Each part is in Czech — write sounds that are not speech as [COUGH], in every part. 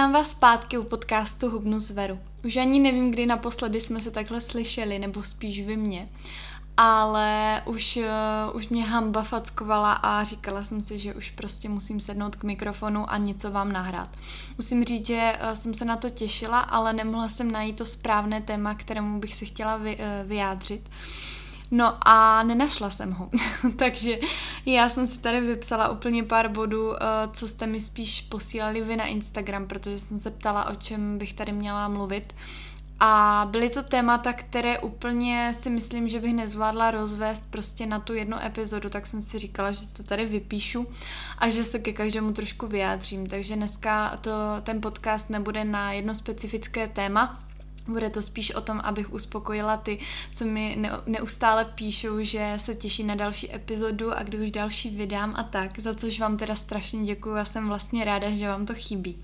Vítám vás zpátky u podcastu Hubnu z Veru. Už ani nevím, kdy naposledy jsme se takhle slyšeli, nebo spíš vy mě. Ale už, uh, už mě hamba fackovala a říkala jsem si, že už prostě musím sednout k mikrofonu a něco vám nahrát. Musím říct, že uh, jsem se na to těšila, ale nemohla jsem najít to správné téma, kterému bych se chtěla vy, uh, vyjádřit. Uh, No a nenašla jsem ho. [LAUGHS] Takže já jsem si tady vypsala úplně pár bodů, eh, co jste mi spíš posílali vy na Instagram, protože jsem se ptala, o čem bych tady měla mluvit. A byly to témata, které úplně si myslím, že bych nezvládla rozvést prostě na tu jednu epizodu, tak jsem si říkala, že si to tady vypíšu a že se ke každému trošku vyjádřím. Takže dneska to, ten podcast nebude na jedno specifické téma, bude to spíš o tom, abych uspokojila ty, co mi neustále píšou, že se těší na další epizodu a kdy už další vydám a tak, za což vám teda strašně děkuju a jsem vlastně ráda, že vám to chybí.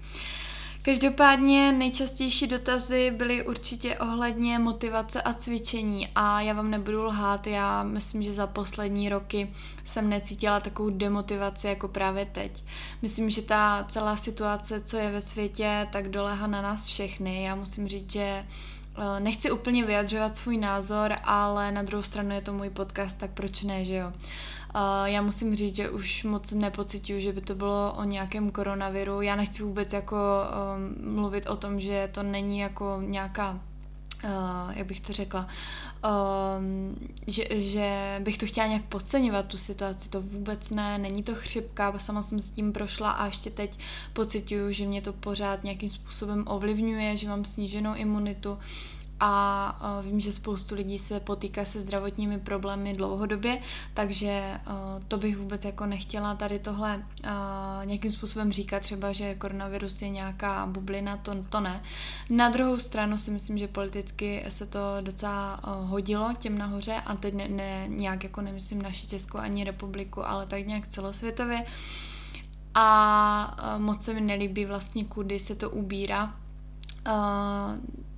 Každopádně nejčastější dotazy byly určitě ohledně motivace a cvičení a já vám nebudu lhát, já myslím, že za poslední roky jsem necítila takovou demotivaci jako právě teď. Myslím, že ta celá situace, co je ve světě, tak doléhá na nás všechny. Já musím říct, že eh, nechci úplně vyjadřovat svůj názor, ale na druhou stranu je to můj podcast, tak proč ne, že jo. Já musím říct, že už moc nepocituju, že by to bylo o nějakém koronaviru. Já nechci vůbec jako um, mluvit o tom, že to není jako nějaká Uh, jak bych to řekla, um, že, že bych to chtěla nějak podceňovat tu situaci, to vůbec ne, není to chřipka, sama jsem s tím prošla a ještě teď pocituju, že mě to pořád nějakým způsobem ovlivňuje, že mám sníženou imunitu a vím, že spoustu lidí se potýká se zdravotními problémy dlouhodobě, takže to bych vůbec jako nechtěla tady tohle nějakým způsobem říkat, třeba, že koronavirus je nějaká bublina, to, to ne. Na druhou stranu si myslím, že politicky se to docela hodilo těm nahoře a teď ne, ne nějak jako nemyslím naši Českou ani republiku, ale tak nějak celosvětově. A moc se mi nelíbí vlastně, kudy se to ubírá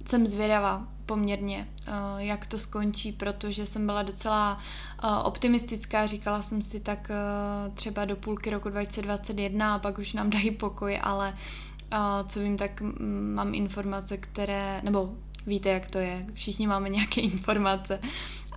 jsem zvědavá poměrně, eh, jak to skončí, protože jsem byla docela eh, optimistická, říkala jsem si tak eh, třeba do půlky roku 2021 a pak už nám dají pokoj, ale co vím, tak mám informace, které, nebo víte, jak to je, všichni máme nějaké [LAUGHS] informace,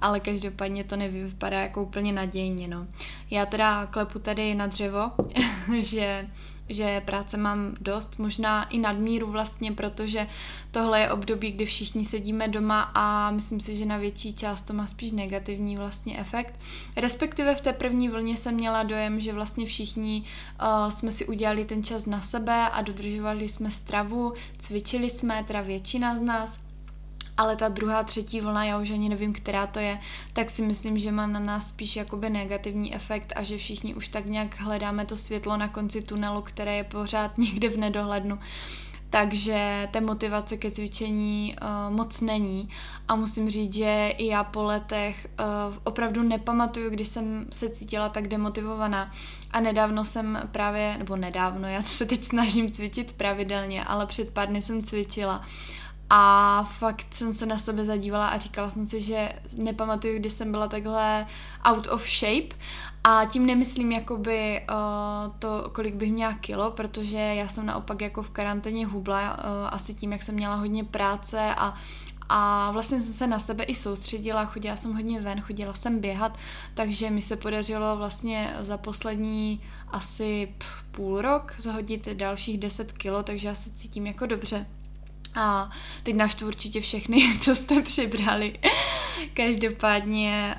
ale každopádně to nevypadá jako úplně nadějně, no. Já teda klepu tady na dřevo, [LAUGHS] že že práce mám dost, možná i nadmíru vlastně, protože tohle je období, kdy všichni sedíme doma a myslím si, že na větší část to má spíš negativní vlastně efekt. Respektive v té první vlně jsem měla dojem, že vlastně všichni uh, jsme si udělali ten čas na sebe a dodržovali jsme stravu, cvičili jsme, teda většina z nás, ale ta druhá, třetí vlna, já už ani nevím, která to je, tak si myslím, že má na nás spíš jakoby negativní efekt a že všichni už tak nějak hledáme to světlo na konci tunelu, které je pořád [LAUGHS] někde v nedohlednu. Takže té motivace ke cvičení uh, moc není. A musím říct, že i já po letech uh, opravdu nepamatuju, když jsem se cítila tak demotivovaná. A nedávno jsem právě, nebo nedávno, já se teď snažím cvičit pravidelně, ale před pár dny jsem cvičila a fakt jsem se na sebe zadívala a říkala jsem si, že nepamatuju, kdy jsem byla takhle out of shape. A tím nemyslím jakoby uh, to, kolik bych měla kilo, protože já jsem naopak jako v karanténě hubla, uh, asi tím, jak jsem měla hodně práce a a vlastně jsem se na sebe i soustředila, chodila jsem hodně ven, chodila jsem běhat, takže mi se podařilo vlastně za poslední asi půl rok zahodit dalších 10 kilo, takže já se cítím jako dobře. A teď naštvu určitě všechny, [LAUGHS] co jste přibrali. Každopádně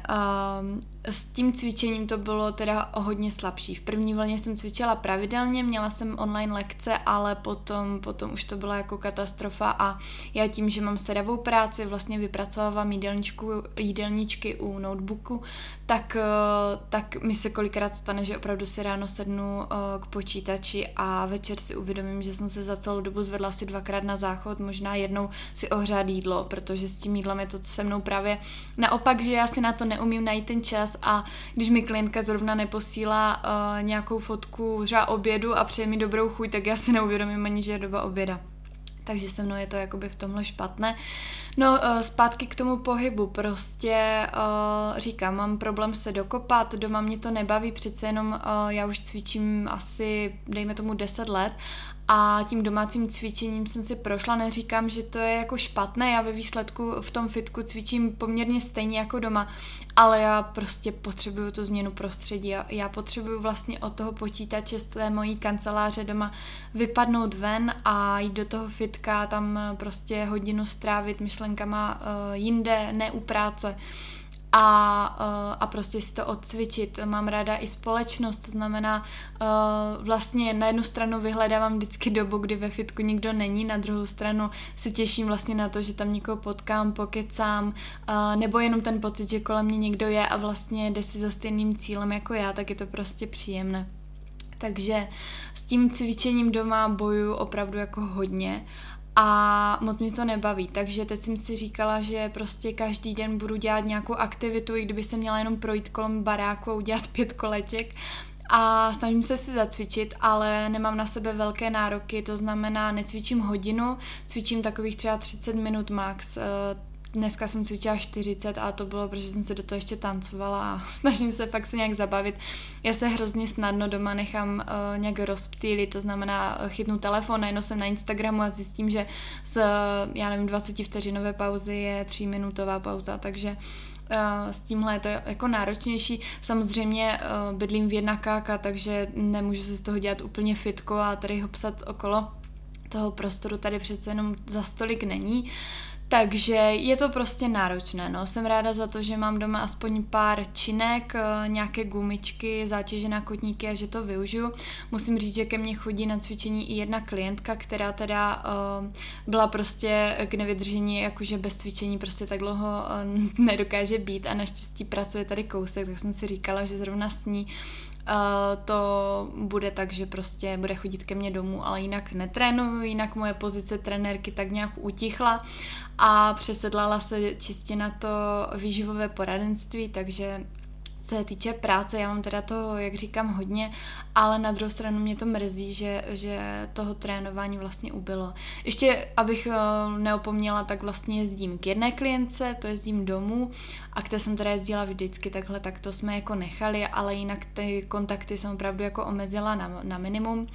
um, s tím cvičením to bylo teda o hodně slabší. V první vlně jsem cvičila pravidelně, měla jsem online lekce, ale potom, potom už to byla jako katastrofa a já tím, že mám sedavou práci, vlastně vypracovávám jídelníčku, jídelníčky u notebooku, tak, eh, tak mi se kolikrát stane, že opravdu si ráno sednu eh, k počítači a večer si uvědomím, že jsem se za celou dobu zvedla asi dvakrát na záchod, možná jednou si ohřát jídlo, protože s tím jídlem je to se mnou právě naopak, že já si na to neumím najít ten čas čas a když mi klientka zrovna neposílá uh, nějakou fotku třeba obědu a přeje mi dobrou chuť, tak já si neuvědomím ani, že je doba oběda. takže se mnou je to jakoby v tomhle špatné. No, eh, zpátky k tomu pohybu, prostě uh, říkám, mám problém se dokopat, doma mě to nebaví, přece jenom já už cvičím asi, dejme tomu 10 let a tím domácím cvičením jsem si prošla, neříkám, že to je jako špatné, já ve výsledku v tom fitku cvičím poměrně stejně jako doma, ale já prostě potřebuju tu změnu prostředí. Já, já potřebuju vlastně od toho počítače z té mojí kanceláře doma vypadnout ven a jít do toho fitka, tam prostě hodinu strávit myšlenkama uh, jinde, ne u práce a, eh, a prostě si to odcvičit. Mám ráda i společnost, to znamená eh, vlastně na jednu stranu vyhledávám vždycky dobu, kdy ve fitku nikdo není, na druhou stranu se těším vlastně na to, že tam někoho potkám, pokecám, eh, nebo jenom ten pocit, že kolem mě někdo je a vlastně jde si za stejným cílem jako já, tak je to prostě příjemné. Takže s tím cvičením doma bojuju opravdu jako hodně a moc mě to nebaví, takže teď jsem si říkala, že prostě každý den budu dělat nějakou aktivitu, i kdyby se měla jenom projít kolem baráku a udělat pět koleček. A snažím se si zacvičit, ale nemám na sebe velké nároky, to znamená necvičím hodinu, cvičím takových třeba 30 minut max, eh, dneska jsem cvičila 40 a to bylo, protože jsem se do toho ještě tancovala a [LAUGHS] snažím se fakt se nějak zabavit. Já se hrozně snadno doma nechám uh, nějak rozptýlit, to znamená uh, chytnu telefon, najednou jsem na Instagramu a zjistím, že z, já nevím, 20 vteřinové pauzy je 3 minutová pauza, takže s tímhle je to jako náročnější. Samozřejmě bydlím v jedna káka, takže nemůžu se z toho dělat úplně fitko a tady ho psat okolo toho prostoru tady přece jenom za stolik není. Takže je to prostě náročné, no. Jsem ráda za to, že mám doma aspoň pár činek, eh, nějaké gumičky, zátěže na kotníky a že to využiju. Musím říct, že ke mně chodí na cvičení i jedna klientka, která teda uh, byla prostě k nevydržení, jakože bez cvičení prostě tak dlouho uh, nedokáže být a naštěstí pracuje tady kousek, tak jsem si říkala, že zrovna s ní Uh, to bude tak, že prostě bude chodit ke mně domů, ale jinak netrénuju, jinak moje pozice trenérky tak nějak utichla a přesedlala se čistě na to výživové poradenství, takže se týče práce, já mám teda to, jak říkám, hodně, ale na druhou stranu mě to mrzí, že, že toho trénování vlastně ubylo. Ještě, abych eh, neopomněla, tak vlastně jezdím k jedné klience, to jezdím domů a které jsem teda jezdila vždycky takhle, tak to jsme jako nechali, ale jinak ty kontakty jsem opravdu jako omezila na, na minimum.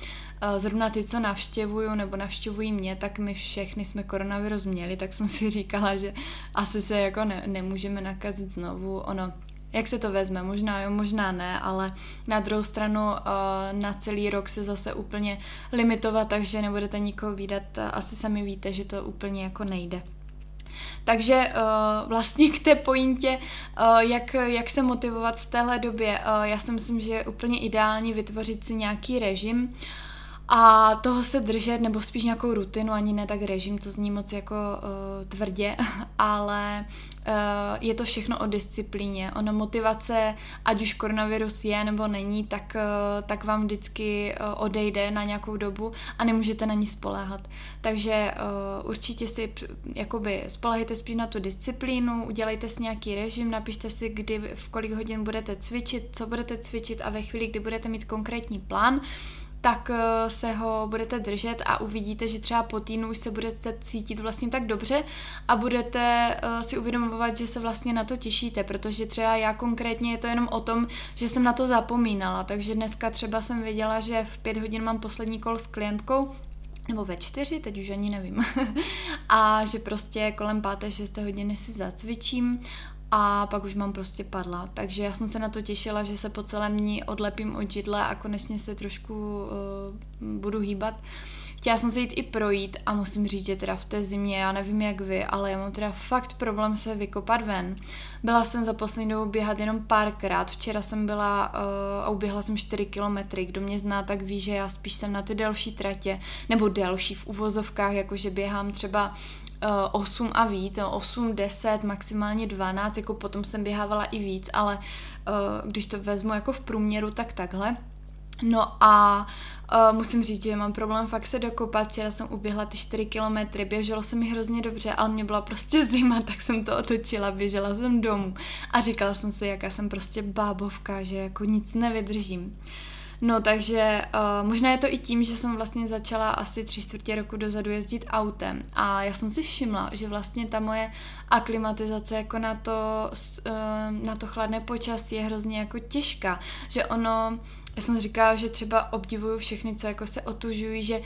Eh, zrovna ty, co navštěvuju nebo navštěvují mě, tak my všechny jsme koronavirus měli, tak jsem si říkala, že asi se jako ne, nemůžeme nakazit znovu. Ono, jak se to vezme, možná jo, možná ne, ale na druhou stranu uh, na celý rok se zase úplně limitovat, takže nebudete nikoho výdat, asi sami víte, že to úplně jako nejde. Takže uh, vlastně k té pointě, uh, jak, jak se motivovat v téhle době, já si myslím, že je úplně ideální vytvořit si nějaký režim, a toho se držet, nebo spíš nějakou rutinu, ani ne tak režim, to zní moc jako uh, tvrdě, [LAUGHS] ale uh, je to všechno o disciplíně. Ono motivace, ať už koronavirus je nebo není, tak, uh, tak vám vždycky uh, odejde na nějakou dobu a nemůžete na ní spoléhat. Takže uh, určitě si jakoby spolehejte spíš na tu disciplínu, udělejte si nějaký režim, napište si, kdy, v kolik hodin budete cvičit, co budete cvičit a ve chvíli, kdy budete mít konkrétní plán, tak eh, se ho budete držet a uvidíte, že třeba po týdnu už se budete cítit vlastně tak dobře a budete uh, si uvědomovat, že se vlastně na to těšíte, protože třeba já konkrétně je to jenom o tom, že jsem na to zapomínala, takže dneska třeba jsem věděla, že v pět hodin mám poslední kol s klientkou, nebo ve čtyři, teď už ani nevím. [LAUGHS] a že prostě kolem páté, šesté hodiny si zacvičím a pak už mám prostě padla. Takže já jsem se na to těšila, že se po celém dní odlepím od židle a konečně se trošku uh, budu hýbat. Chtěla jsem se jít i projít a musím říct, že teda v té zimě, já nevím jak vy, ale já mám teda fakt problém se vykopat ven. Byla jsem za poslední dobu běhat jenom párkrát. Včera jsem byla uh, a uběhla jsem 4 kilometry. Kdo mě zná, tak ví, že já spíš jsem na ty delší tratě, nebo delší v uvozovkách, jakože běhám třeba 8 eh, a víc, 8, 10, maximálně 12, jako potom jsem běhávala i víc, ale uh, když to vezmu jako v průměru, tak takhle. No a uh, musím říct, že mám problém fakt se dokopat. Včera jsem uběhla ty 4 kilometry, běželo se mi hrozně dobře, ale mě byla prostě zima, [LAUGHS] tak jsem to otočila, běžela jsem domů a říkala jsem si, jaká jsem prostě bábovka, že jako nic nevydržím. No takže uh, možná je to i tím, že jsem vlastně začala asi tři čtvrtě roku dozadu jezdit autem. A já jsem si všimla, že vlastně ta moje aklimatizace jako na to, uh, na to chladné počasí je hrozně jako těžká, že ono já jsem říkala, že třeba obdivuju všechny, co jako se otužují, že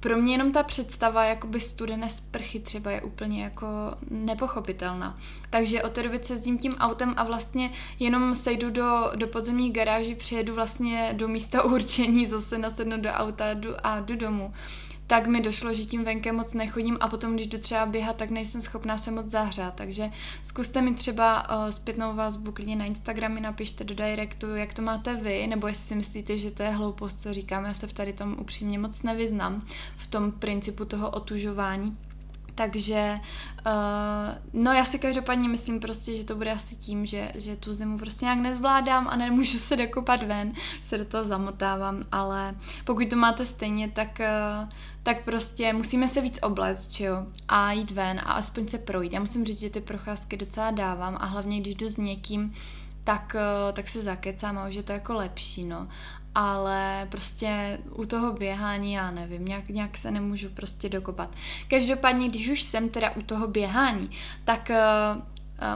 pro mě jenom ta představa jakoby studené sprchy třeba je úplně jako nepochopitelná. Takže od té doby jezdím tím autem a vlastně jenom sejdu do, do podzemních garáží, přijedu vlastně do místa [LAUGHS] určení, zase nasednu do auta jdu, a jdu domů tak mi došlo, že tím venkem moc nechodím a potom, když jdu třeba běhat, tak nejsem schopná se moc zahřát. Takže zkuste mi třeba uh, zpětnou vazbu klidně na Instagramy, napište do directu, jak to máte vy, nebo jestli si myslíte, že to je hloupost, co říkám. Já se v tady tom upřímně moc nevyznám, v tom principu toho otužování. Takže, uh, no já si každopádně myslím prostě, že to bude asi tím, že, že tu zimu prostě nějak nezvládám a nemůžu se dokopat ven, se do toho zamotávám, ale pokud to máte stejně, tak, uh, tak prostě musíme se víc oblect, či jo, a jít ven a aspoň se projít. Já musím říct, že ty procházky docela dávám a hlavně, když jdu s někým, tak, uh, tak se zakecám a už je to jako lepší, no ale prostě u toho běhání já nevím, nějak, nějak se nemůžu prostě dokopat. Každopádně, když už jsem teda u toho běhání, tak uh, uh,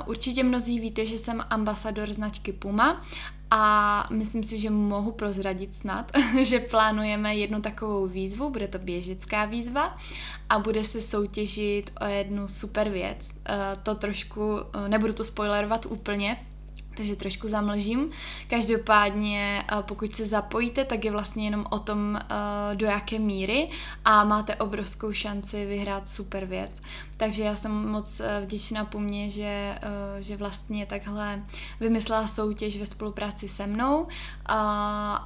určitě mnozí víte, že jsem ambasador značky Puma a myslím si, že mohu prozradit snad, [LAUGHS] že plánujeme jednu takovou výzvu, bude to běžecká výzva a bude se soutěžit o jednu super věc. To trošku, nebudu to spoilerovat úplně, takže trošku zamlžím. Každopádně, eh, pokud se zapojíte, tak je vlastně jenom o tom, eh, do jaké míry a máte obrovskou šanci vyhrát super věc. Takže já jsem moc eh, vděčná po mně, že, že vlastně takhle vymyslela soutěž ve spolupráci se mnou a,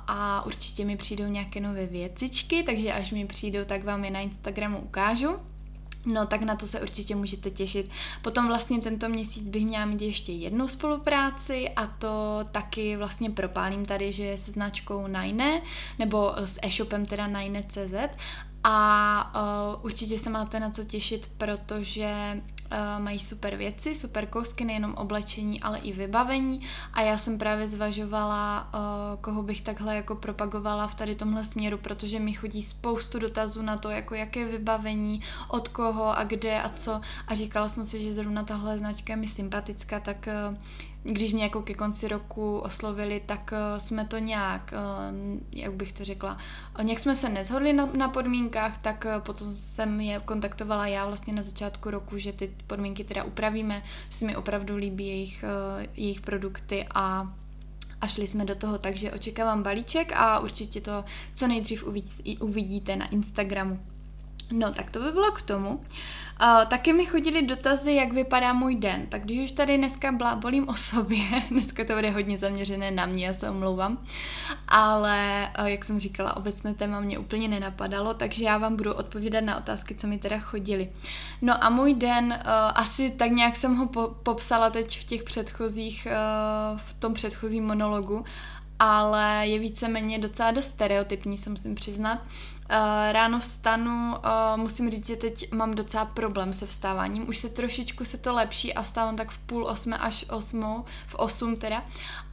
a určitě mi přijdou nějaké nové věcičky, takže až mi přijdou, tak vám je na Instagramu ukážu. No, tak na to se určitě můžete těšit. Potom vlastně tento měsíc bych měla mít ještě jednu spolupráci a to taky vlastně propálím tady, že se značkou Nine, nebo s e-shopem teda Nine.cz a uh, určitě se máte na co těšit, protože mají super věci, super kousky, nejenom oblečení, ale i vybavení. A já jsem právě zvažovala, uh, koho bych takhle jako propagovala v tady tomhle směru, protože mi chodí spoustu dotazů na to, jako jaké vybavení, od koho a kde a co. A říkala jsem si, že zrovna tahle značka je mi sympatická, tak uh, když mě jako ke konci roku oslovili, tak uh, jsme to nějak, uh, jak bych to řekla, uh, nějak jsme se nezhodli na, na podmínkách, tak potom jsem je kontaktovala já vlastně na začátku roku, že ty podmínky teda upravíme, že se mi opravdu líbí jejich, jejich produkty a a šli jsme do toho, takže očekávám balíček a určitě to co nejdřív uvidíte na Instagramu. No, tak to by bylo k tomu. Uh, taky mi chodili dotazy, jak vypadá můj den. Tak když už tady dneska blábolím o sobě, [LAUGHS] dneska to bude hodně zaměřené na mě, já se omlouvám, ale uh, jak jsem říkala, obecné téma mě úplně nenapadalo, takže já vám budu odpovídat na otázky, co mi teda chodili. No a můj den, uh, asi tak nějak jsem ho po- popsala teď v těch předchozích, uh, v tom předchozím monologu, ale je víceméně docela dost stereotypní, se musím přiznat. Uh, ráno vstanu, uh, musím říct, že teď mám docela problém se vstáváním. Už se trošičku se to lepší a vstávám tak v půl osmé až osmou, v osm teda,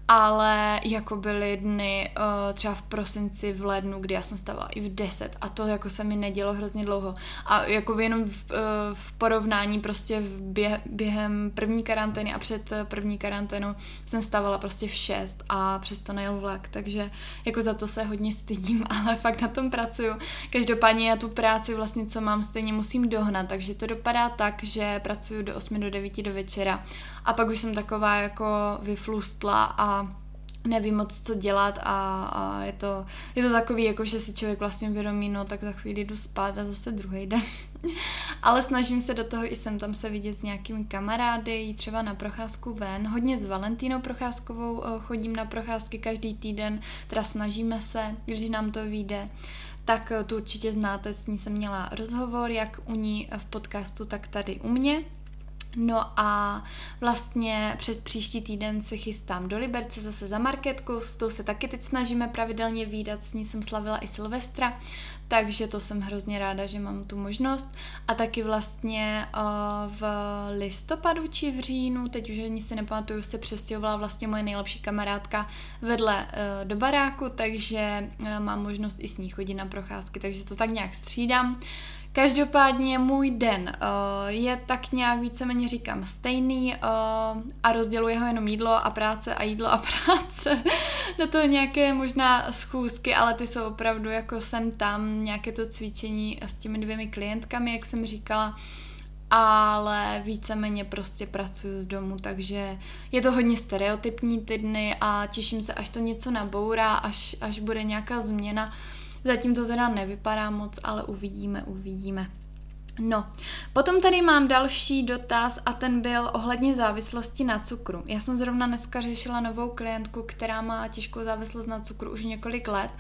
ale jako byly dny uh, třeba v prosinci, v lednu, kdy já jsem stávala i v 10 a to jako se mi nedělo hrozně dlouho. A jako jenom v, uh, v porovnání prostě v běh, během první karantény a před první karanténou jsem stávala prostě v 6 a přesto nejel vlak, takže jako za to se hodně stydím, [LAUGHS] ale fakt na tom pracuju. Každopádně já tu práci vlastně, co mám, stejně musím dohnat, takže to dopadá tak, že pracuju do 8 do 9 do večera a pak už jsem taková jako vyflustla a nevím moc, co dělat a, a je, to, je to takový, jako že si člověk vlastně vědomí, no tak za chvíli jdu spát a zase druhý den. [LAUGHS] Ale snažím se do toho i sem tam se vidět s nějakými kamarády, třeba na procházku ven. Hodně s Valentínou Procházkovou eh, chodím na procházky každý týden, teda snažíme se, když nám to vyjde. Tak eh, tu určitě znáte, s ní jsem měla rozhovor, jak u ní v podcastu, tak tady u mě. No a vlastně přes příští týden se chystám do Liberce zase za marketku, s tou se taky teď snažíme pravidelně výdat, s ní jsem slavila i Silvestra, takže to jsem hrozně ráda, že mám tu možnost. A taky vlastně uh, v listopadu či v říjnu, teď už ani si nepamatuju, se přestěhovala vlastně moje nejlepší kamarádka vedle uh, do baráku, takže uh, mám možnost i s ní chodit na procházky, takže to tak nějak střídám. Každopádně můj den uh, je tak nějak víceméně říkám stejný uh, a rozděluji ho jenom jídlo a práce a jídlo a [LAUGHS] práce. Do toho nějaké možná schůzky, ale ty jsou opravdu jako sem tam, nějaké to cvičení s těmi dvěmi klientkami, jak jsem říkala ale víceméně prostě pracuju z domu, takže je to hodně stereotypní ty dny a těším se, až to něco nabourá, až, až bude nějaká změna. Zatím to teda nevypadá moc, ale uvidíme, uvidíme. No, potom tady mám další dotaz a ten byl ohledně závislosti na cukru. Já jsem zrovna dneska řešila novou klientku, která má těžkou závislost na cukru už několik let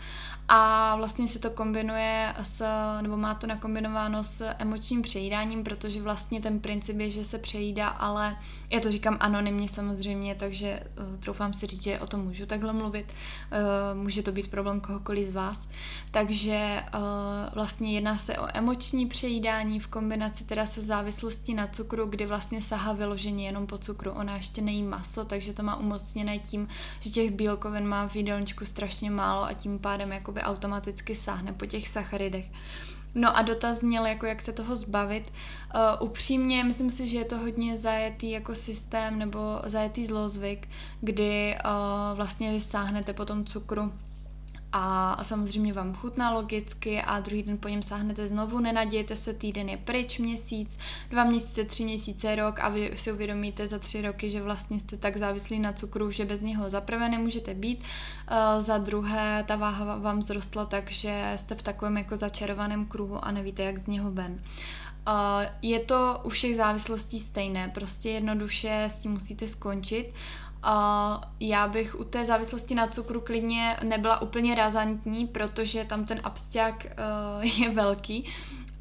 a vlastně se to kombinuje s, nebo má to nakombinováno s emočním přejídáním, protože vlastně ten princip je, že se přejídá, ale já to říkám anonymně samozřejmě, takže uh, troufám si říct, že o tom můžu takhle mluvit. Uh, může to být problém kohokoliv z vás. Takže uh, vlastně jedná se o emoční přejídání v kombinaci teda se závislostí na cukru, kdy vlastně sahá vyloženě jenom po cukru. Ona ještě nejí maso, takže to má umocněné tím, že těch bílkovin má v jídelníčku strašně málo a tím pádem jakoby automaticky sáhne po těch sacharidech. No a dotaz zněl, jako jak se toho zbavit. Uh, upřímně, myslím si, že je to hodně zajetý jako systém nebo zajetý zlozvyk, kdy uh, vlastně vysáhnete po tom cukru a samozřejmě vám chutná logicky a druhý den po něm sáhnete znovu, nenadějte se, týden je pryč, měsíc, dva měsíce, tři měsíce, rok a vy si uvědomíte za tři roky, že vlastně jste tak závislí na cukru, že bez něho za prvé nemůžete být, uh, za druhé ta váha vám zrostla tak, že jste v takovém jako začarovaném kruhu a nevíte, jak z něho ven. Uh, je to u všech závislostí stejné, prostě jednoduše s tím musíte skončit. Já bych u té závislosti na cukru klidně nebyla úplně razantní, protože tam ten absťák uh, [LAUGHS] je velký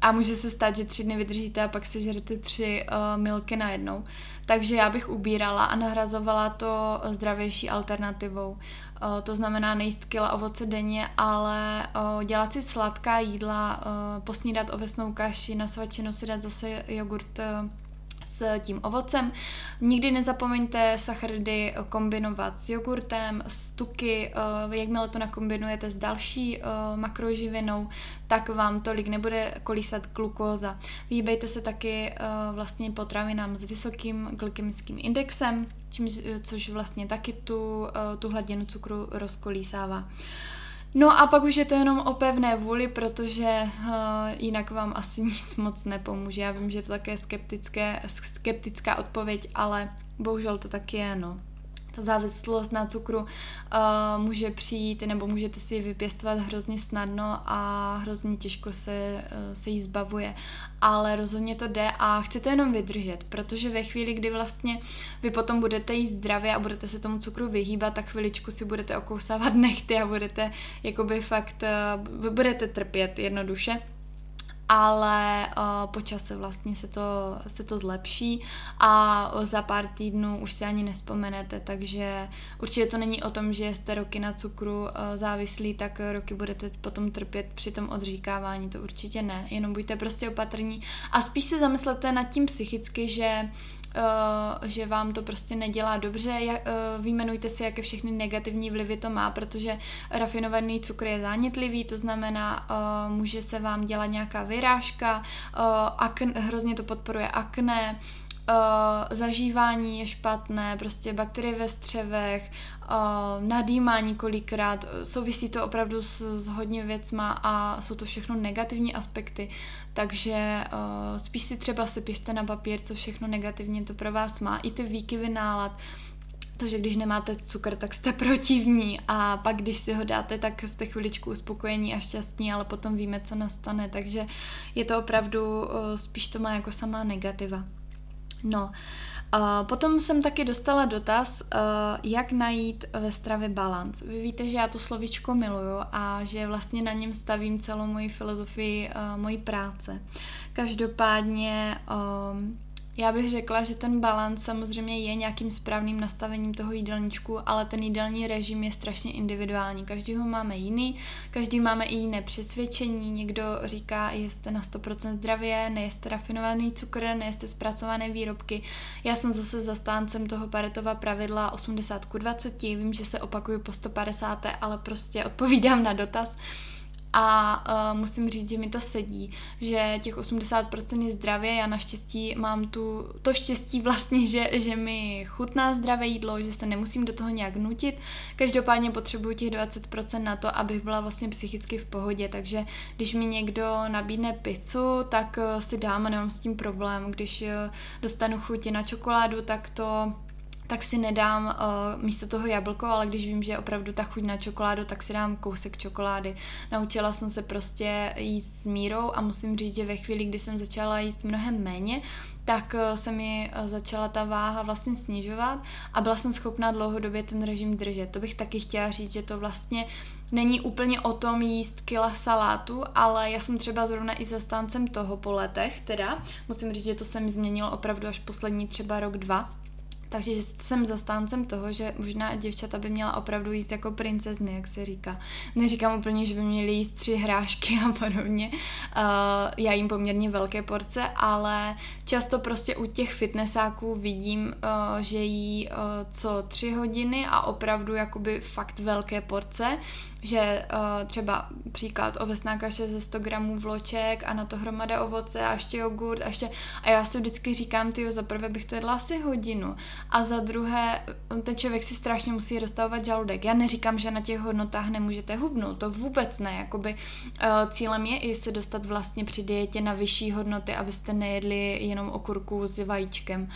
a může se stát, že tři dny vydržíte a pak se žerete tři uh, milky najednou. Takže já bych ubírala a nahrazovala to zdravější alternativou. Uh, to znamená nejíst kila ovoce denně, ale uh, dělat si sladká jídla, uh, posnídat ovesnou kaši, na svačinu si dát zase jogurt uh, tím ovocem. Nikdy nezapomeňte sacharidy kombinovat s jogurtem, s tuky, eh, jakmile to nakombinujete s další eh, makroživinou, tak vám tolik nebude kolísat glukóza. Vyhýbejte se taky eh, vlastně potravinám s vysokým glykemickým indexem, čímž, což vlastně taky tu, tu hladinu cukru rozkolísává. No a pak už je to jenom o pevné vůli, protože uh, jinak vám asi [LAUGHS] nic moc nepomůže. Já vím, že to také skeptické, skeptická odpověď, ale bohužel to tak je, no ta závislost na cukru uh, může přijít, nebo můžete si ji vypěstovat hrozně snadno a hrozně těžko se, uh, se jí zbavuje. Ale rozhodně to jde a chci to jenom vydržet, protože ve chvíli, kdy vlastně vy potom budete jíst zdravě a budete se tomu cukru vyhýbat, tak chviličku si budete okousávat [LAUGHS] nechty a budete jakoby fakt, uh, budete trpět jednoduše ale uh, po čase vlastně se to, se to zlepší. A za pár týdnů už si ani nespomenete, takže určitě to není o tom, že jste roky na cukru uh, závislí, tak roky budete potom trpět při tom odříkávání, to určitě ne, jenom buďte prostě opatrní. A spíš se zamyslete nad tím psychicky, že Uh, že vám to prostě nedělá dobře. uh, vyjmenujte si, jaké všechny negativní vlivy to má, protože rafinovaný cukr je zánětlivý, to znamená, uh, může se vám dělat nějaká vyrážka, uh, akn, hrozně to podporuje akné, Uh, zažívání je špatné, prostě bakterie ve střevech, uh, nadýmání kolikrát, souvisí to opravdu s, s hodně věcma a jsou to všechno negativní aspekty, takže spíš si třeba se pište na papír, co všechno negativně to pro vás má, i ty výkyvy nálad, to, že když nemáte cukr, tak jste [LAUGHS] protivní. A pak, když si ho dáte, tak jste chviličku uspokojení a šťastní, ale potom víme, co nastane, takže je to opravdu, spíš to má jako samá negativa. No, Uh, potom jsem taky dostala dotaz, uh, jak najít ve stravě balans. Vy víte, že já to slovičko miluju a že vlastně na něm stavím celou moji filozofii uh, mojí práce. Každopádně um, Já bych řekla, že ten balans samozřejmě je nějakým správným nastavením toho jídelníčku, ale ten jídelní režim je strašně individuální. Každý ho máme jiný, každý máme i jiné přesvědčení. Někdo říká, jeste na 100% zdravě, nejeste rafinovaný cukr, nejeste zpracované výrobky. Já jsem zase zastáncem toho Paretova pravidla 80 k 20. Vím, že se opakuju po 150, ale prostě odpovídám na dotaz a uh, musím říct, že mi to sedí, že těch 80% je zdravě, já naštěstí mám tu, to štěstí vlastně, [LAUGHS] že, že mi chutná zdravé jídlo, že se nemusím do toho nějak nutit, každopádně potřebuji těch 20% na to, abych byla vlastně psychicky v pohodě, takže když mi někdo nabídne pizzu, tak uh, si dám a nemám s tím problém, když uh, dostanu chuti na čokoládu, tak to tak si nedám uh, místo toho jablko, ale když vím, že je opravdu ta chuť na čokoládu, tak si dám kousek čokolády. Naučila jsem se prostě jíst s mírou a musím říct, že ve chvíli, kdy jsem začala jíst mnohem méně, tak uh, se mi uh, začala ta váha vlastně snižovat a byla jsem schopná dlouhodobě ten režim držet. To bych taky chtěla říct, že to vlastně není úplně o tom jíst kila salátu, ale já jsem třeba zrovna i zastáncem toho po letech, teda musím říct, že to se mi změnilo opravdu až poslední třeba rok, dva, takže jsem zastáncem toho, že možná děvčata by měla opravdu jíst jako princezny, jak se říká. Neříkám úplně, že by měly jíst tři hrášky a podobně. Uh, já jim poměrně velké porce, ale často prostě u těch fitnessáků vidím, uh, že jí uh, co tři hodiny a opravdu jakoby fakt velké porce že uh, třeba příklad ovesná kaše ze 100 gramů vloček a na to hromada ovoce a ještě jogurt a ještě a já si vždycky říkám, ty za prvé bych to jedla asi hodinu a za druhé ten člověk si strašně musí rozstavovat žaludek. Já neříkám, že na těch hodnotách nemůžete hubnout, to vůbec ne, jakoby uh, cílem je i se dostat vlastně při dietě na vyšší hodnoty, abyste nejedli jenom okurku s vajíčkem,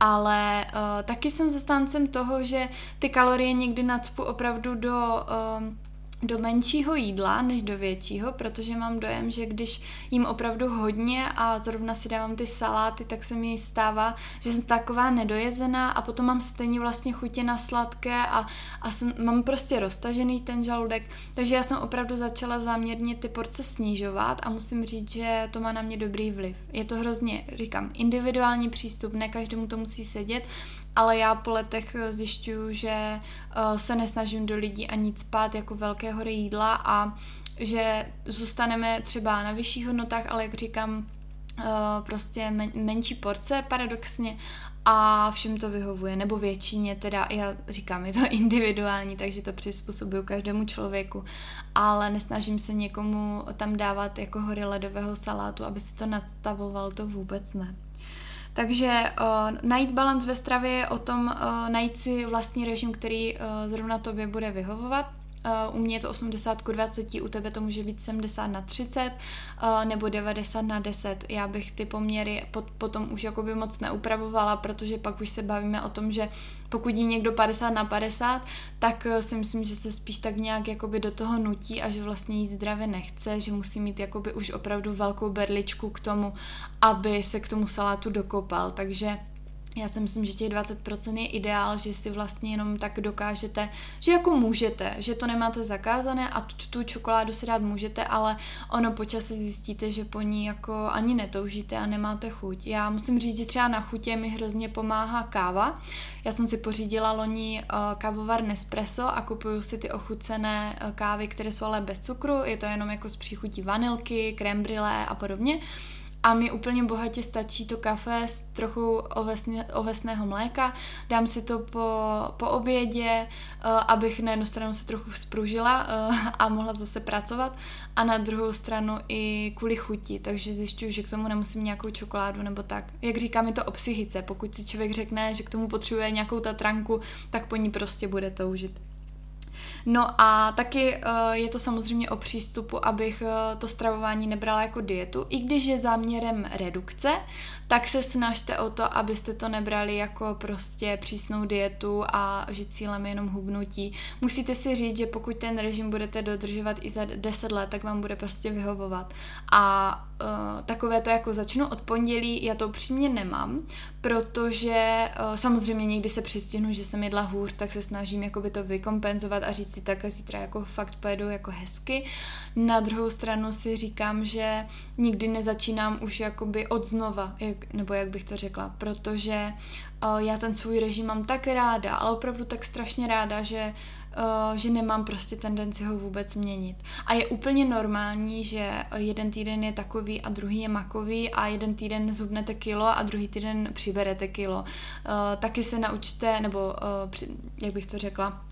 ale uh, taky jsem zastáncem toho, že ty kalorie někdy nadspu opravdu do uh, do menšího jídla než do většího, protože mám dojem, že když jím opravdu hodně a zrovna si dávám ty saláty, tak se mi stává, že jsem taková nedojezená a potom mám stejně vlastně chutě na sladké a, a jsem, mám prostě roztažený ten žaludek, takže já jsem opravdu začala záměrně ty porce snižovat a musím říct, že to má na mě dobrý vliv. Je to hrozně, říkám, individuální přístup, ne každému to musí sedět, ale já po letech eh, zjišťuju, že uh, se nesnažím do lidí ani spát jako velké hory jídla a že zůstaneme třeba na vyšších hodnotách, ale jak říkám, uh, prostě men, menší porce paradoxně a všem to vyhovuje, nebo většině, teda já říkám, je to [LAUGHS] individuální, takže to přizpůsobuju každému člověku, ale nesnažím se někomu tam dávat jako hory ledového salátu, aby si to nadstavoval, to vůbec ne. Takže uh, najít balans ve stravě je o tom uh, najít si vlastní režim, který uh, zrovna tobě bude vyhovovat. Uh, u mě je to 80 k 20, u tebe to může být 70 na 30 uh, nebo 90 na 10. Já bych ty poměry pot, potom už jakoby moc neupravovala, protože pak už se bavíme o tom, že pokud je někdo 50 na 50, tak uh, si myslím, že se spíš tak nějak jakoby do toho nutí a že vlastně jí zdravě nechce, že musí mít jakoby už opravdu velkou berličku k tomu, aby se k tomu salátu dokopal. Takže já si myslím, že těch 20% je ideál, že si vlastně jenom tak dokážete, že jako můžete, že to nemáte zakázané a tu, tu čokoládu si dát můžete, ale ono po čase zjistíte, že po ní jako ani netoužíte a nemáte chuť. Já musím říct, že třeba na chutě mi hrozně pomáhá káva. Já jsem si pořídila loni uh, kávovar Nespresso a kupuju si ty ochucené uh, kávy, které jsou ale bez cukru, je to jenom jako z příchutí vanilky, krem a podobně a mi úplně bohatě stačí to kafe s trochu ovesně, ovesného mléka. Dám si to po, po obědě, uh, abych na jednu stranu se trochu vzpružila uh, a mohla zase pracovat a na druhou stranu i kvůli chuti, takže zjišťuju, že k tomu nemusím nějakou čokoládu nebo tak. Jak říkám, je to o psychice. Pokud si člověk řekne, že k tomu potřebuje nějakou tatranku, tak po ní prostě bude toužit. No a taky uh, je to samozřejmě o přístupu, abych uh, to stravování nebrala jako dietu. I když je záměrem redukce, tak se snažte o to, abyste to nebrali jako prostě přísnou dietu a že cílem je jenom hubnutí. Musíte si říct, že pokud ten režim budete dodržovat i za 10 let, tak vám bude prostě vyhovovat. A uh, takové to jako začnu od pondělí, já to upřímně nemám, protože uh, samozřejmě někdy se přistihnu, že jsem jedla hůř, tak se snažím jakoby to vykompenzovat a říct si tak a zítra jako fakt pojedu jako hezky. Na druhou stranu si říkám, že nikdy nezačínám už jakoby od znova, jak, nebo jak bych to řekla, protože uh, já ten svůj režim mám tak ráda, ale opravdu tak strašně ráda, že Uh, že nemám prostě tendenci ho vůbec měnit. A je úplně normální, že jeden týden je takový a druhý je makový a jeden týden zhubnete kilo a druhý týden přiberete kilo. Uh, taky se naučte, nebo jak bych to řekla,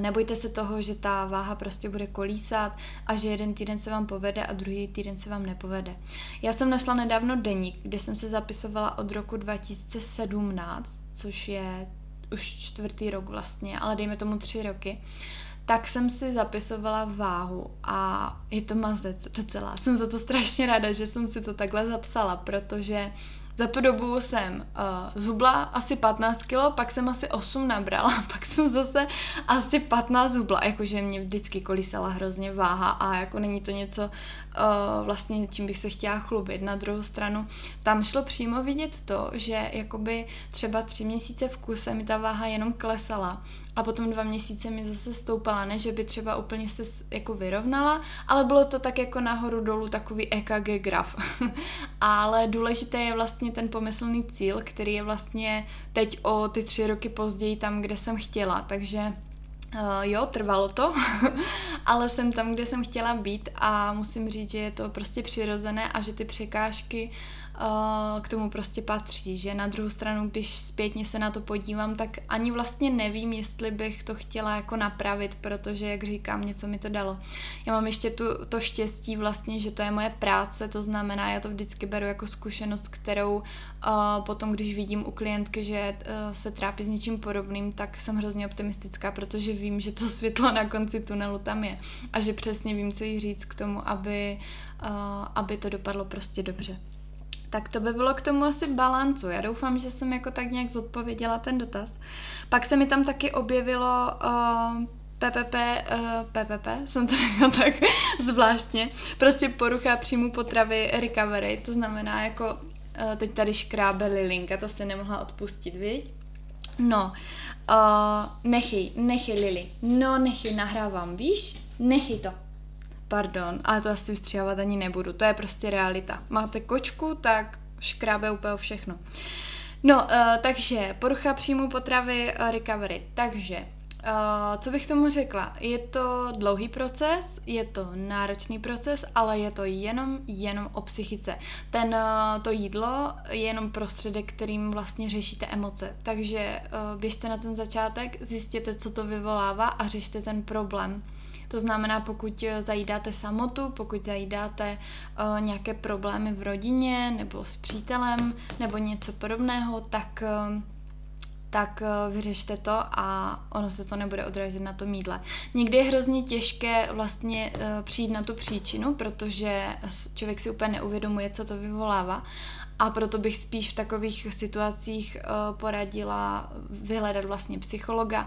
Nebojte se toho, že ta váha prostě bude kolísat a že jeden týden se vám povede a druhý týden se vám nepovede. Já jsem našla nedávno deník, kde jsem se zapisovala od roku 2017, což je už čtvrtý rok vlastně, ale dejme tomu tři roky, tak jsem si zapisovala váhu a je to mazec docela. Jsem za to strašně ráda, že jsem si to takhle zapsala, protože za tu dobu jsem uh, zhubla asi 15 kilo, pak jsem asi 8 nabrala, [LAUGHS] pak jsem zase asi 15 zhubla, jakože mě vždycky kolísala hrozně váha a jako není to něco uh, vlastně, čím bych se chtěla chlubit. Na druhou stranu tam šlo přímo vidět to, že jakoby třeba tři měsíce v kuse mi ta váha jenom klesala a potom dva měsíce mi zase stoupala, ne, že by třeba úplně se jako vyrovnala, ale bylo to tak jako nahoru dolů takový EKG graf. [LAUGHS] ale důležité je vlastně ten pomyslný cíl, který je vlastně teď o ty tři roky později tam, kde jsem chtěla, takže Uh, jo, trvalo to, [LAUGHS] ale jsem tam, kde jsem chtěla být a musím říct, že je to prostě přirozené a že ty překážky uh, k tomu prostě patří, že na druhou stranu, když zpětně se na to podívám, tak ani vlastně nevím, jestli bych to chtěla jako napravit, protože, jak říkám, něco mi to dalo. Já mám ještě tu, to štěstí vlastně, že to je moje práce, to znamená, já to vždycky beru jako zkušenost, kterou uh, potom, když vidím u klientky, že uh, se trápí s něčím podobným, tak jsem hrozně optimistická, protože vím, že to světlo na konci tunelu tam je a že přesně vím, co jí říct k tomu, aby, uh, aby to dopadlo prostě dobře. Tak to by bylo k tomu asi balancu. Já doufám, že jsem jako tak nějak zodpověděla ten dotaz. Pak se mi tam taky objevilo uh, PPP, uh, PPP, jsem to řekla [LAUGHS] tak zvláštně, prostě porucha příjmu potravy recovery, to znamená jako uh, teď tady škrábe Lilinka, to se nemohla odpustit, viď? No, uh, nechej, nechej Lili, no nechej, nahrávám, víš? Nechej to, pardon, ale to asi vystřihovat ani nebudu, to je prostě realita. Máte kočku, tak škrábe úplně všechno. No, uh, takže porucha příjmu potravy, uh, recovery. Takže, uh, co bych tomu řekla? Je to dlouhý proces, je to náročný proces, ale je to jenom, jenom o psychice. Ten, uh, to jídlo je jenom prostředek, kterým vlastně řešíte emoce. Takže uh, běžte na ten začátek, zjistěte, co to vyvolává a řešte ten problém. To znamená, pokud eh, zajídáte samotu, pokud zajídáte uh, nějaké problémy v rodině nebo s přítelem nebo něco podobného, tak uh, tak vyřešte to a ono se to nebude odrazit na tom jídle. Někdy je hrozně těžké vlastně přijít na tu příčinu, protože člověk si úplně neuvědomuje, co to vyvolává. A proto bych spíš v takových situacích poradila vyhledat vlastně psychologa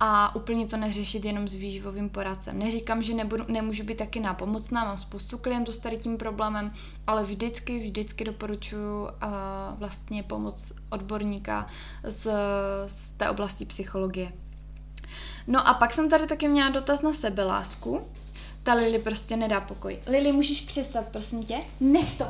a úplně to neřešit jenom s výživovým poradcem. Neříkám, že nebudu, nemůžu být taky nápomocná, mám spoustu klientů s tady tím problémem, ale vždycky, vždycky doporučuji uh, vlastně pomoc odborníka z, z té oblasti psychologie. No a pak jsem tady taky měla dotaz na sebelásku. Ta Lili prostě nedá pokoj. Lili, můžeš přestat, prosím tě? Nech to.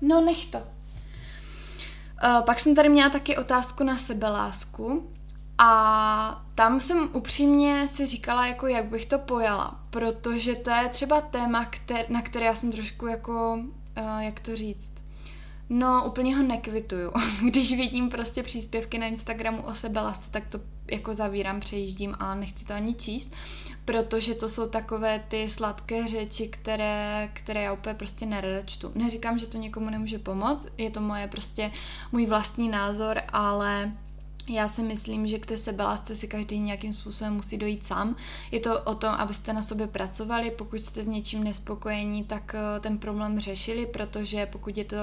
No, nech to. Uh, pak jsem tady měla taky otázku na sebelásku. A tam jsem upřímně si říkala, jako jak bych to pojala, protože to je třeba téma, kter- na které já jsem trošku jako, uh, jak to říct, no úplně ho nekvituju. [LAUGHS] Když vidím prostě příspěvky na Instagramu o sebelasce, tak to jako zavírám, přejíždím a nechci to ani číst, protože to jsou takové ty sladké řeči, které, které já úplně prostě nerada čtu. Neříkám, že to někomu nemůže pomoct, je to moje prostě můj vlastní názor, ale já si myslím, že k té sebelásce si každý nějakým způsobem musí dojít sám. Je to o tom, abyste na sobě pracovali, pokud jste s něčím nespokojení, tak eh, ten problém řešili, protože pokud je to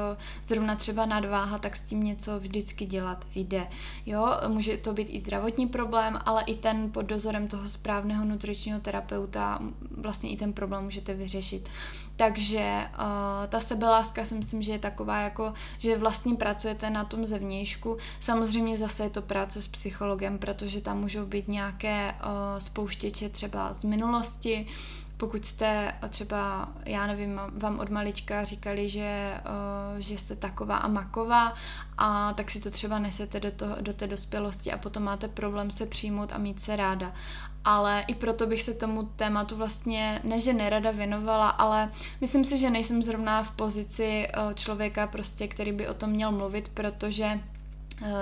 zrovna třeba nadváha, tak s tím něco vždycky dělat jde. Jo, může to být i zdravotní problém, ale i ten pod dozorem toho správného nutričního terapeuta vlastně i ten problém můžete vyřešit. Takže uh, ta sebeláska si myslím, že je taková jako, že vlastně pracujete na tom zevnějšku. Samozřejmě zase je to práce s psychologem, protože tam můžou být nějaké uh, spouštěče třeba z minulosti, pokud jste třeba, já nevím, vám od malička říkali, že, uh, že jste taková a maková a tak si to třeba nesete do, toho, do té dospělosti a potom máte problém se přijmout a mít se ráda. Ale i proto bych se tomu tématu vlastně, ne že nerada věnovala, ale myslím si, že nejsem zrovna v pozici uh, člověka prostě, který by o tom měl mluvit, protože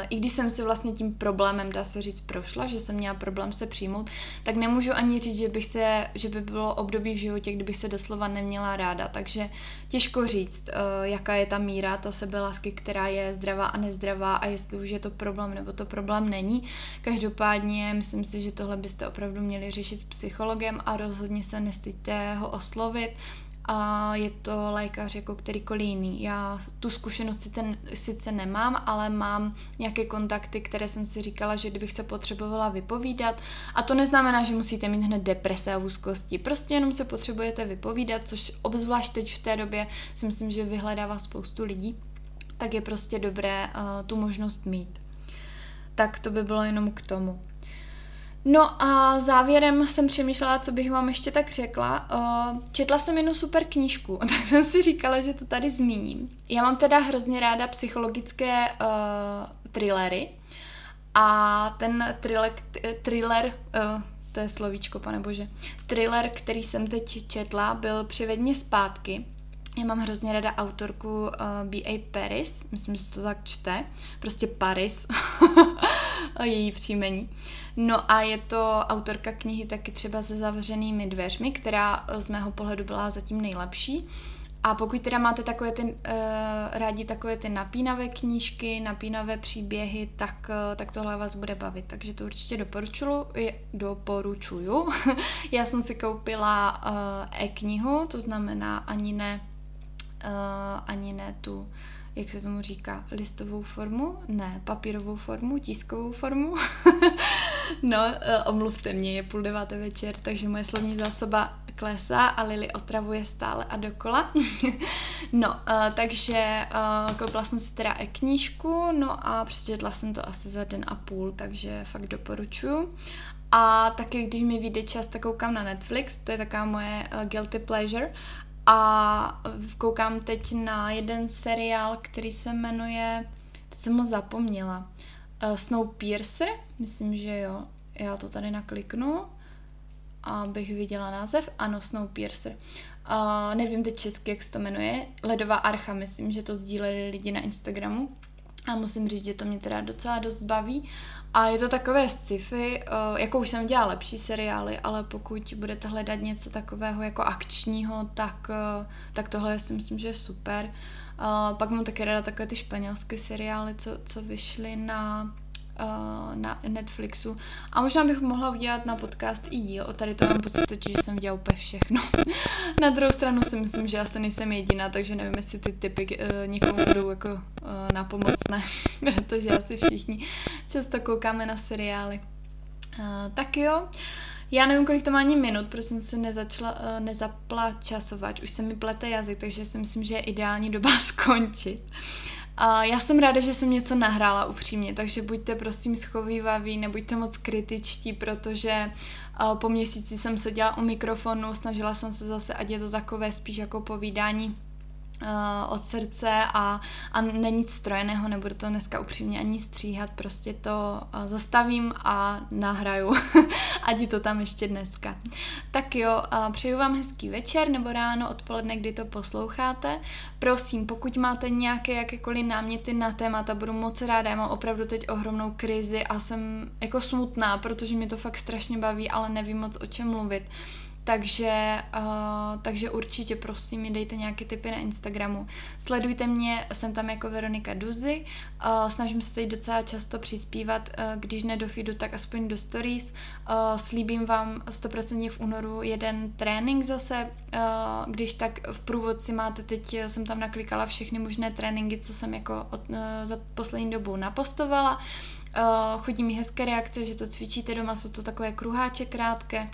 i když jsem si vlastně tím problémem, dá se říct, prošla, že jsem měla problém se přijmout, tak nemůžu ani říct, že, bych se, že by bylo období v životě, kdybych se doslova neměla ráda. Takže těžko říct, eh, jaká je ta míra, ta sebelásky, která je zdravá a nezdravá a jestli už je to problém nebo to problém není. Každopádně myslím si, že tohle byste opravdu měli řešit s psychologem a rozhodně se nestyďte ho oslovit a je to lékař jako kterýkoliv jiný. Já tu zkušenost sice, sice nemám, ale mám nějaké kontakty, které jsem si říkala, že kdybych se potřebovala vypovídat, a to neznamená, že musíte mít hned deprese a úzkosti, prostě jenom se potřebujete vypovídat, což obzvlášť teď v té době si myslím, že vyhledává spoustu lidí, tak je prostě dobré uh, tu možnost mít. Tak to by bylo jenom k tomu. No a závěrem jsem přemýšlela, co bych vám ještě tak řekla. Četla jsem jednu super knížku, [LAUGHS] tak jsem si říkala, že to tady zmíním. Já mám teda hrozně ráda psychologické uh, thrillery a ten thriller, thriller uh, to je slovíčko, pane bože, thriller, který jsem teď četla, byl Přivedně zpátky. Já mám hrozně ráda autorku uh, B.A. Paris, myslím, že to tak čte, prostě Paris, [LAUGHS] její příjmení. No a je to autorka knihy taky třeba se zavřenými dveřmi, která z mého pohledu byla zatím nejlepší. A pokud teda máte takové ty, uh, rádi takové ty napínavé knížky, napínavé příběhy, tak, uh, tak tohle vás bude bavit. Takže to určitě doporučuju. Doporučuju. [LAUGHS] Já jsem si koupila uh, e-knihu, to znamená ani ne, ani ne tu jak se tomu říká, listovou formu, ne, papírovou formu, tiskovou formu. [LAUGHS] no, uh, omluvte mě, je půl deváté večer, takže moje slovní zásoba klesá a Lily otravuje stále a dokola. [LAUGHS] no, uh, takže uh, koupila jsem si teda e-knížku, no a přečetla jsem to asi za den a půl, takže fakt doporučuju. A taky, když mi vyjde čas, tak koukám na Netflix, to je taková moje uh, guilty pleasure. A koukám teď na jeden seriál, který se jmenuje, teď jsem ho zapomněla, uh, Snowpiercer, myslím, že jo. Já to tady nakliknu, abych viděla název. Ano, Snowpiercer. Uh, nevím teď česky, jak se to jmenuje. Ledová archa, myslím, že to sdíleli lidi na Instagramu. A musím říct, že to mě teda docela dost baví. A je to takové sci-fi, eh, jako už jsem dělala lepší seriály, ale pokud budete hledat něco takového jako akčního, tak, eh, tak tohle si myslím, že je super. Eh, pak mám také ráda takové ty španělské seriály, co, co vyšly na na Netflixu. A možná bych mohla udělat na podcast i díl. O tady to mám pocit, že jsem dělala úplně všechno. [LAUGHS] na druhou stranu si myslím, že asi nejsem jediná, takže nevím, jestli ty typy uh, někomu budou jako uh, napomocné, [LAUGHS] protože asi všichni často koukáme na seriály. Uh, tak jo. Já nevím, kolik to má ani minut, protože jsem se nezačala, uh, nezapla časovat. Už se mi plete jazyk, takže si myslím, že je ideální doba [LAUGHS] skončit. A já jsem ráda, že jsem něco nahrála upřímně, takže buďte prosím schovývaví, nebuďte moc kritičtí, protože po měsíci jsem seděla u mikrofonu, snažila jsem se zase, ať je to takové spíš jako povídání od srdce a, a není nic strojeného, nebudu to dneska upřímně ani stříhat, prostě to uh, zastavím a nahraju, [LAUGHS] ať je to tam ještě dneska. Tak jo, uh, přeju vám hezký večer nebo ráno, odpoledne, kdy to posloucháte. Prosím, pokud máte nějaké jakékoliv náměty na témata, budu moc ráda, já mám opravdu teď ohromnou krizi a jsem jako smutná, protože mi to fakt strašně baví, ale nevím moc o čem mluvit. Takže, uh, takže určitě prosím mi dejte nějaké tipy na Instagramu. Sledujte mě, jsem tam jako Veronika Duzy, uh, snažím se teď docela často přispívat, uh, když ne do feedu, tak aspoň do stories. Uh, slíbím vám 100% v únoru jeden trénink zase, uh, když tak v průvodci máte teď, jsem tam naklikala všechny možné tréninky, co jsem jako od, uh, za poslední dobu napostovala. Uh, chodí mi hezké reakce, že to cvičíte doma, jsou to takové kruháče krátké,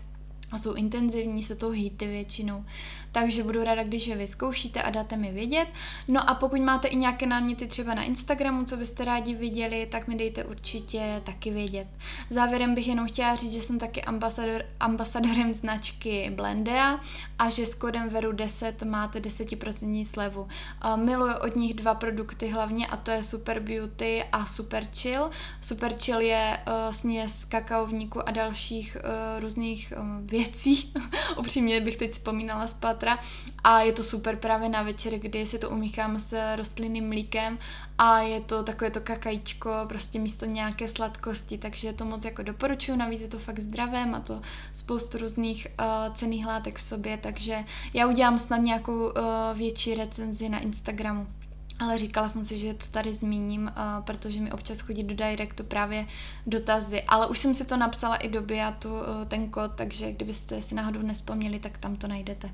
a jsou intenzivní, jsou to hity většinou. Takže budu ráda, když je vyzkoušíte a dáte mi vědět. No a pokud máte i nějaké náměty třeba na Instagramu, co byste rádi viděli, tak mi dejte určitě taky vědět. Závěrem bych jenom chtěla říct, že jsem taky ambasador, ambasadorem značky Blendea a že s kodem VERU10 máte 10% slevu. Miluji od nich dva produkty hlavně a to je Super Beauty a Super Chill. Super Chill je uh, směs kakaovníku a dalších uh, různých uh, věcí. [LAUGHS] Upřímně bych teď vzpomínala z patra. A je to super právě na večer, kdy si to umíchám s rostlinným mlíkem a je to takové to kakajíčko, prostě místo nějaké sladkosti, takže to moc jako doporučuji, navíc je to fakt zdravé, má to spoustu různých uh, cených látek v sobě, takže já udělám snad nějakou uh, větší recenzi na Instagramu. Ale říkala jsem si, že to tady zmíním, uh, protože mi občas chodí do directu právě dotazy. Ale už jsem si to napsala i do Biatu, uh, ten kód, takže kdybyste si náhodou nespomněli, tak tam to najdete.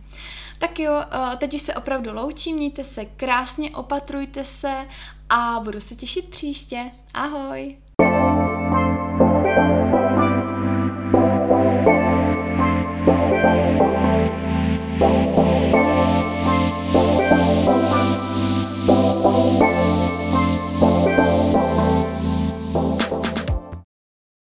Tak jo, uh, teď už se opravdu loučím, mějte se krásně, opatrujte se a budu se těšit příště. Ahoj!